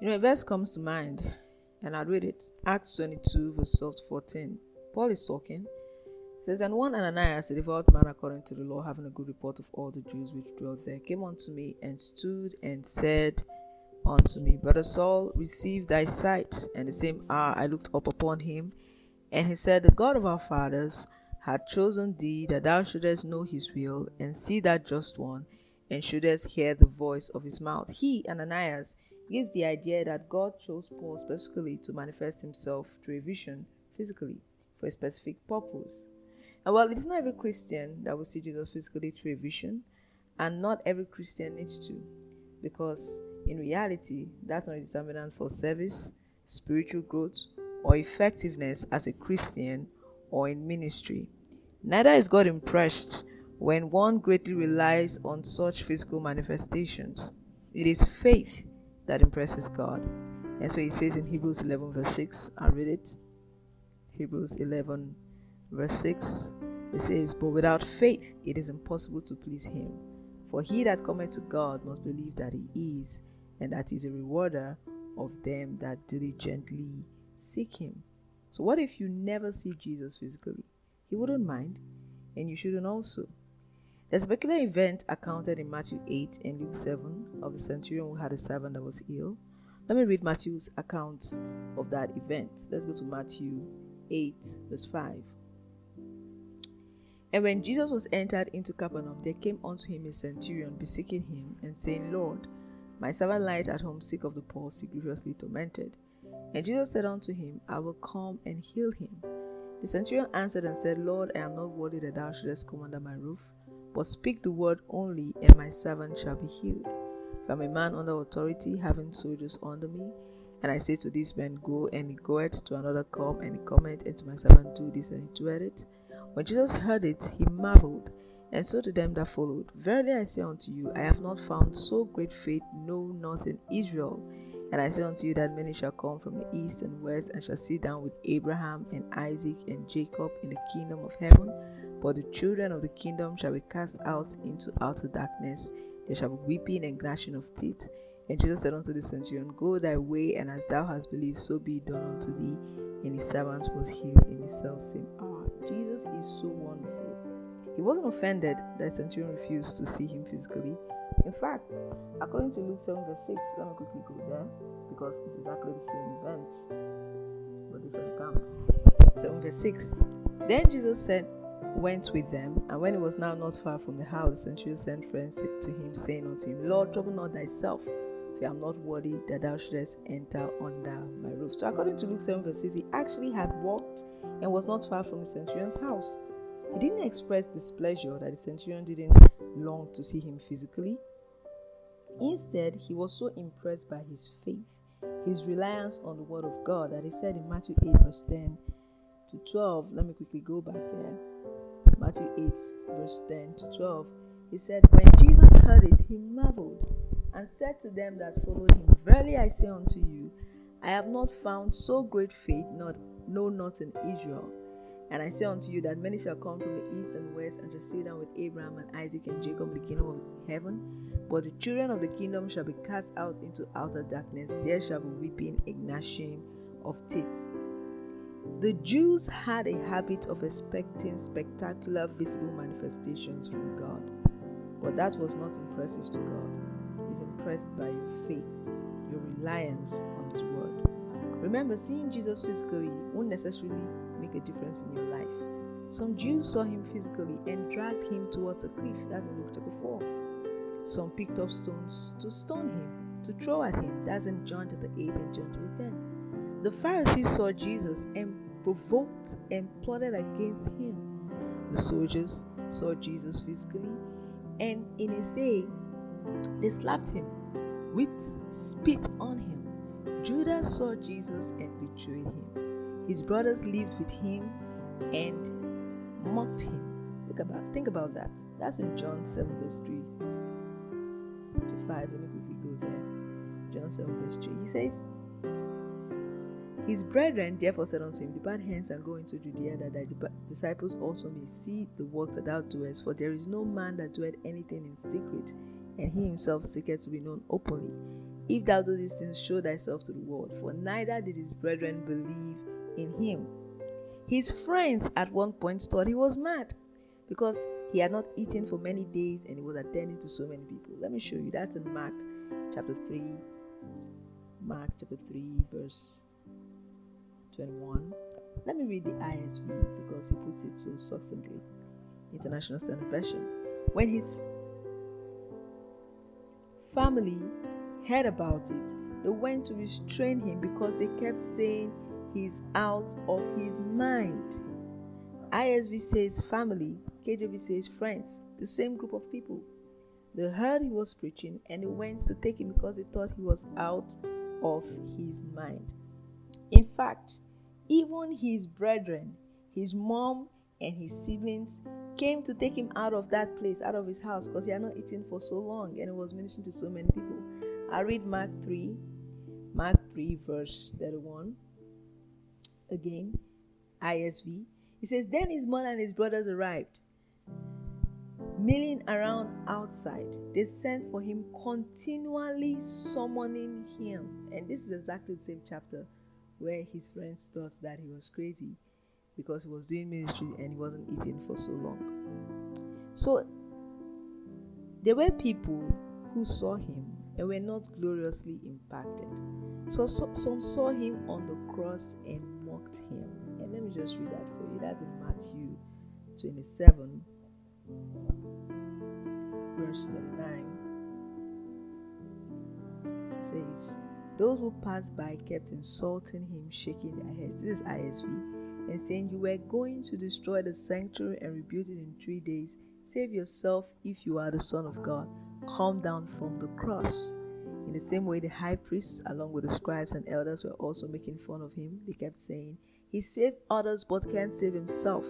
You know, a verse comes to mind, and I'll read it. Acts 22, verse 12 to 14. Paul is talking. Says, And one Ananias, a devout man according to the law, having a good report of all the Jews which dwelt there, came unto me and stood and said unto me, Brother Saul, receive thy sight. And the same hour I looked up upon him, and he said, The God of our fathers had chosen thee that thou shouldest know his will, and see that just one, and shouldest hear the voice of his mouth. He, Ananias, gives the idea that God chose Paul specifically to manifest himself through a vision physically for a specific purpose. And while it is not every Christian that will see Jesus physically through a vision, and not every Christian needs to, because in reality, that's not a determinant for service, spiritual growth, or effectiveness as a Christian or in ministry. Neither is God impressed when one greatly relies on such physical manifestations. It is faith that impresses God. And so he says in Hebrews 11, verse 6, I'll read it. Hebrews 11, verse 6, it says, But without faith it is impossible to please him. For he that cometh to God must believe that he is, and that he is a rewarder of them that diligently seek him. So, what if you never see Jesus physically? He wouldn't mind, and you shouldn't also. There's a event accounted in Matthew 8 and Luke 7 of the centurion who had a servant that was ill. Let me read Matthew's account of that event. Let's go to Matthew 8, verse 5. And when Jesus was entered into Capernaum, there came unto him a centurion, beseeching him, and saying, Lord, my servant lieth at home sick of the palsy, grievously tormented. And Jesus said unto him, I will come and heal him. The centurion answered and said, Lord, I am not worthy that thou shouldest come under my roof but speak the word only, and my servant shall be healed. If I am a man under authority, having soldiers under me, and I say to this man, Go, and he goeth, to another, Come, and he cometh, and to my servant, Do this, and he doeth it. When Jesus heard it, he marveled, and so to them that followed. Verily I say unto you, I have not found so great faith, no, not in Israel. And I say unto you that many shall come from the east and west, and shall sit down with Abraham and Isaac and Jacob in the kingdom of heaven but the children of the kingdom shall be cast out into outer darkness. There shall be weeping and gnashing of teeth. And Jesus said unto the centurion, Go thy way, and as thou hast believed, so be done unto thee. And his servant was healed in the self same hour. Jesus is so wonderful. He wasn't offended that the centurion refused to see him physically. In fact, according to Luke 7, verse 6, let me quickly go there because it's exactly the same event, but different accounts. 7 verse 6. Then Jesus said, went with them, and when he was now not far from the house, the centurion sent friends to him, saying unto him, Lord, trouble not thyself, for I am not worthy that thou shouldest enter under my roof. So, according to Luke 7, verse 6, he actually had walked and was not far from the centurion's house. He didn't express displeasure that the centurion didn't long to see him physically. Instead, he was so impressed by his faith, his reliance on the word of God, that he said in Matthew 8, verse 10 to 12, let me quickly go back there. Matthew 8, verse 10 to 12. He said, When Jesus heard it, he marveled and said to them that followed him, Verily I say unto you, I have not found so great faith, not no not in Israel. And I say unto you that many shall come from the east and west and shall sit down with Abraham and Isaac and Jacob in the kingdom of heaven. But the children of the kingdom shall be cast out into outer darkness. There shall be weeping and gnashing of teeth. The Jews had a habit of expecting spectacular visible manifestations from God, but that was not impressive to God. He's impressed by your faith, your reliance on His word. Remember, seeing Jesus physically won't necessarily make a difference in your life. Some Jews saw him physically and dragged him towards a cliff. That's in Luke chapter 4. Some picked up stones to stone him, to throw at him. That's in John chapter 8 and John chapter 10. The Pharisees saw Jesus and provoked and plotted against him. The soldiers saw Jesus physically, and in his day, they slapped him, whipped, spit on him. Judas saw Jesus and betrayed him. His brothers lived with him and mocked him. Think about think about that. That's in John 7 verse 3 to 5. Let me quickly go there. John 7 verse 3. He says, his brethren therefore said unto him, Depart hence and go into Judea, that thy disciples also may see the work that thou doest. For there is no man that doeth anything in secret, and he himself seeketh to be known openly. If thou do these things, show thyself to the world, for neither did his brethren believe in him. His friends at one point thought he was mad because he had not eaten for many days and he was attending to so many people. Let me show you. That's in Mark chapter 3. Mark chapter 3, verse 21. Let me read the ISV because he puts it so succinctly. International Standard Version. When his family heard about it, they went to restrain him because they kept saying he's out of his mind. ISV says family, KJV says friends, the same group of people. They heard he was preaching and they went to take him because they thought he was out of his mind. In fact, even his brethren, his mom, and his siblings came to take him out of that place, out of his house, because he had not eaten for so long and he was ministering to so many people. I read Mark 3, Mark 3, verse 31. Again, ISV. He says, Then his mother and his brothers arrived, milling around outside. They sent for him, continually summoning him. And this is exactly the same chapter where his friends thought that he was crazy because he was doing ministry and he wasn't eating for so long. So there were people who saw him and were not gloriously impacted. So, so some saw him on the cross and mocked him. And let me just read that for you. That's in Matthew 27, verse 39. It says, those who passed by kept insulting him, shaking their heads. This is ISV. And saying, You were going to destroy the sanctuary and rebuild it in three days. Save yourself if you are the Son of God. Come down from the cross. In the same way, the high priests, along with the scribes and elders, were also making fun of him. They kept saying, He saved others but can't save himself.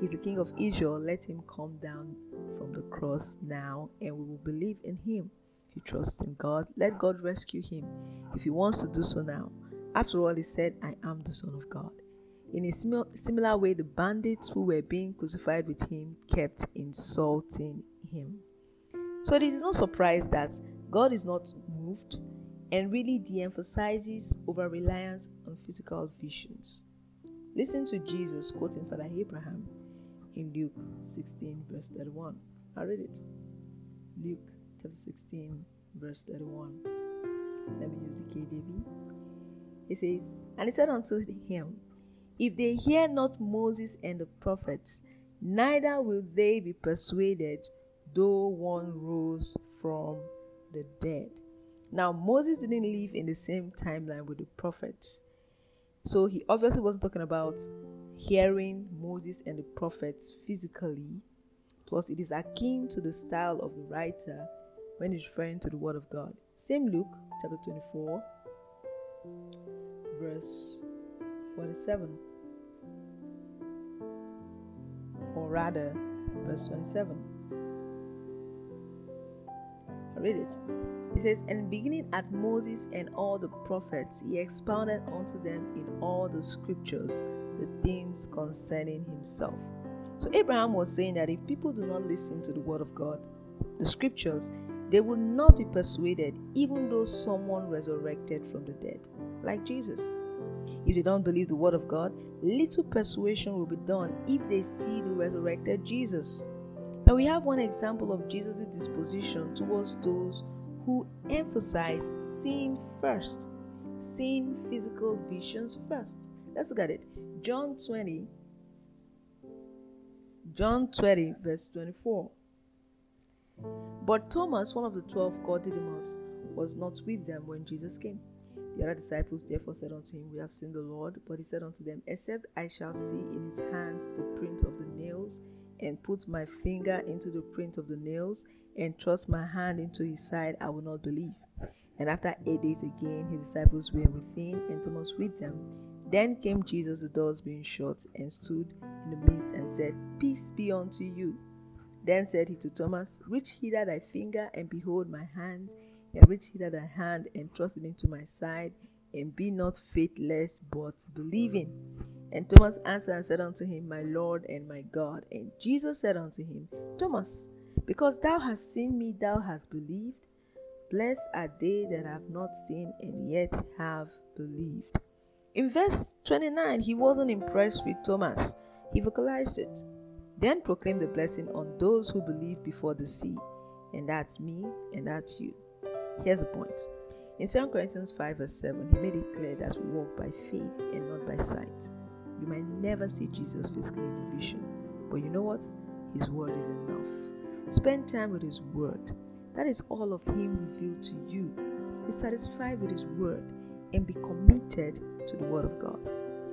He's the King of Israel. Let him come down from the cross now, and we will believe in him he trusts in God, let God rescue him if he wants to do so now. After all, he said, I am the Son of God. In a similar way, the bandits who were being crucified with him kept insulting him. So it is no surprise that God is not moved and really de emphasizes over reliance on physical visions. Listen to Jesus quoting Father Abraham in Luke 16, verse 31. I read it. Luke chapter 16, verse 31. Let me use the KJV. It says, And he said unto him, If they hear not Moses and the prophets, neither will they be persuaded, though one rose from the dead. Now, Moses didn't live in the same timeline with the prophets. So he obviously wasn't talking about hearing Moses and the prophets physically. Plus, it is akin to the style of the writer when he's referring to the Word of God. Same Luke chapter 24, verse 47. Or rather, verse 27. I read it. It says, And beginning at Moses and all the prophets, he expounded unto them in all the scriptures the things concerning himself. So Abraham was saying that if people do not listen to the word of God, the scriptures, they will not be persuaded, even though someone resurrected from the dead, like Jesus. If they don't believe the word of God, little persuasion will be done if they see the resurrected Jesus. And we have one example of Jesus' disposition towards those who emphasize seeing first, seeing physical visions first. Let's look at it. John 20, John 20, verse 24. But Thomas, one of the twelve, called Didymus, was not with them when Jesus came. The other disciples therefore said unto him, We have seen the Lord. But he said unto them, Except I shall see in his hands the print of the nails, and put my finger into the print of the nails, and thrust my hand into his side, I will not believe. And after eight days again, his disciples were within, and Thomas with them. Then came Jesus, the doors being shut, and stood in the midst, and said, Peace be unto you. Then said he to Thomas, Reach hither thy finger, and behold my hand, and reach hither thy hand, and thrust it into my side, and be not faithless, but believing. And Thomas answered and said unto him, My Lord and my God. And Jesus said unto him, Thomas, because thou hast seen me, thou hast believed. Blessed are they that have not seen and yet have believed. In verse 29, he wasn't impressed with Thomas, he vocalized it. Then proclaim the blessing on those who believe before the sea. And that's me, and that's you. Here's the point. In 2 Corinthians 5, verse 7, he made it clear that we walk by faith and not by sight. You might never see Jesus physically in vision, but you know what? His word is enough. Spend time with His word. That is all of Him revealed to you. Be satisfied with His word and be committed to the Word of God.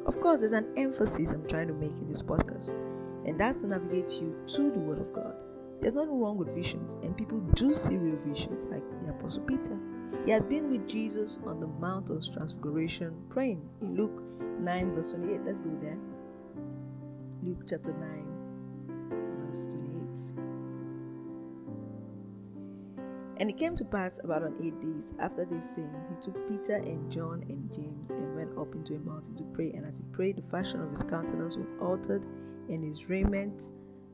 Of course, there's an emphasis I'm trying to make in this podcast, and that's to navigate you to the Word of God. There's nothing wrong with visions, and people do see real visions, like the Apostle Peter. He had been with Jesus on the Mount of Transfiguration praying in Luke 9, verse 28. Let's go there. Luke chapter 9, verse 28. And it came to pass about on eight days after this saying, he took Peter and John and James and went up into a mountain to pray. And as he prayed, the fashion of his countenance was altered, and his raiment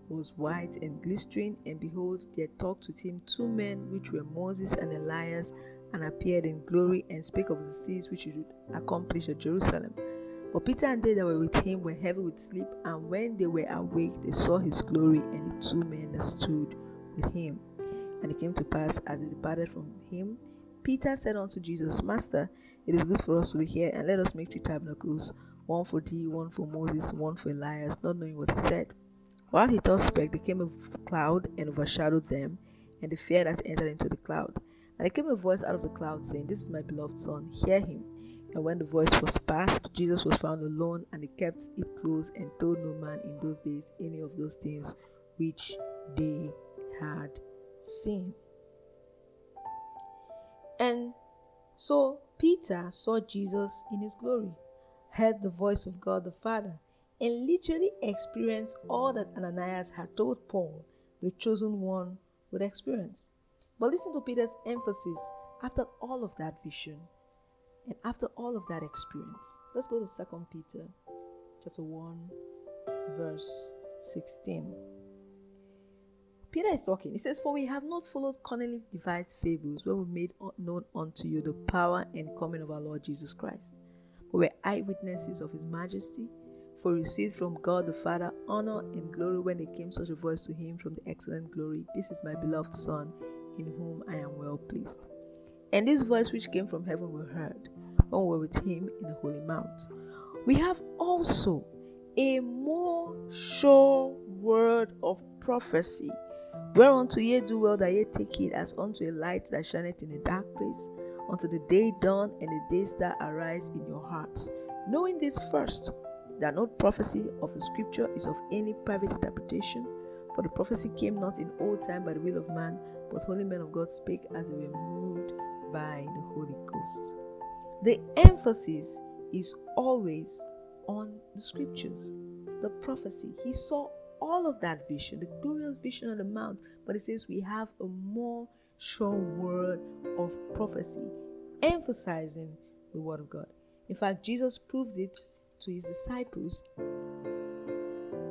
was white and glistering. And behold, there talked with him two men, which were Moses and Elias, and appeared in glory and spake of the seas which he should accomplish at Jerusalem. But Peter and they that were with him were heavy with sleep, and when they were awake, they saw his glory and the two men that stood with him. And it came to pass, as they departed from him, Peter said unto Jesus, Master, it is good for us to be here, and let us make three tabernacles one for thee, one for Moses, one for Elias, not knowing what he said. While he thus spake, there came a cloud and overshadowed them, and the fear that entered into the cloud. And there came a voice out of the cloud, saying, This is my beloved Son, hear him. And when the voice was past, Jesus was found alone, and he kept it close, and told no man in those days any of those things which they had seen. And so Peter saw Jesus in his glory, heard the voice of God the Father, and literally experienced all that Ananias had told Paul, the chosen one, would experience. But listen to Peter's emphasis after all of that vision and after all of that experience. Let's go to 2 Peter chapter 1 verse 16. Peter is talking. He says, For we have not followed cunningly devised fables where we made known unto you the power and coming of our Lord Jesus Christ, but we're eyewitnesses of his majesty. For received from God the Father honor and glory when there came such a voice to him from the excellent glory This is my beloved Son, in whom I am well pleased. And this voice which came from heaven we heard when we were with him in the holy mount. We have also a more sure word of prophecy Whereunto ye do well that ye take it as unto a light that shineth in a dark place, until the day dawn and the day star arise in your hearts. Knowing this first, that no prophecy of the scripture is of any private interpretation, for the prophecy came not in old time by the will of man, but holy men of God spake as they were moved by the Holy Ghost. The emphasis is always on the scriptures, the prophecy. He saw all of that vision, the glorious vision on the mount, but it says we have a more sure word of prophecy, emphasizing the word of God. In fact, Jesus proved it to his disciples,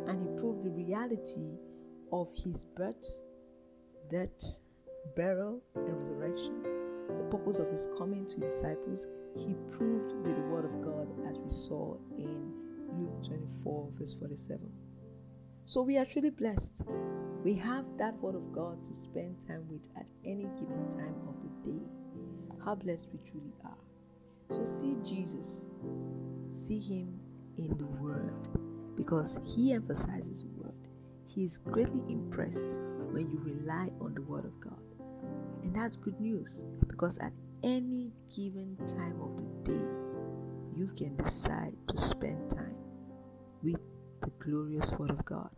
and he proved the reality of his birth, death, burial, and resurrection, the purpose of his coming to his disciples. He proved with the word of God, as we saw in Luke 24, verse 47. So we are truly blessed. We have that Word of God to spend time with at any given time of the day. How blessed we truly are. So see Jesus, see Him in the Word because He emphasizes the Word. He is greatly impressed when you rely on the Word of God. And that's good news because at any given time of the day, you can decide to spend time with the glorious Word of God.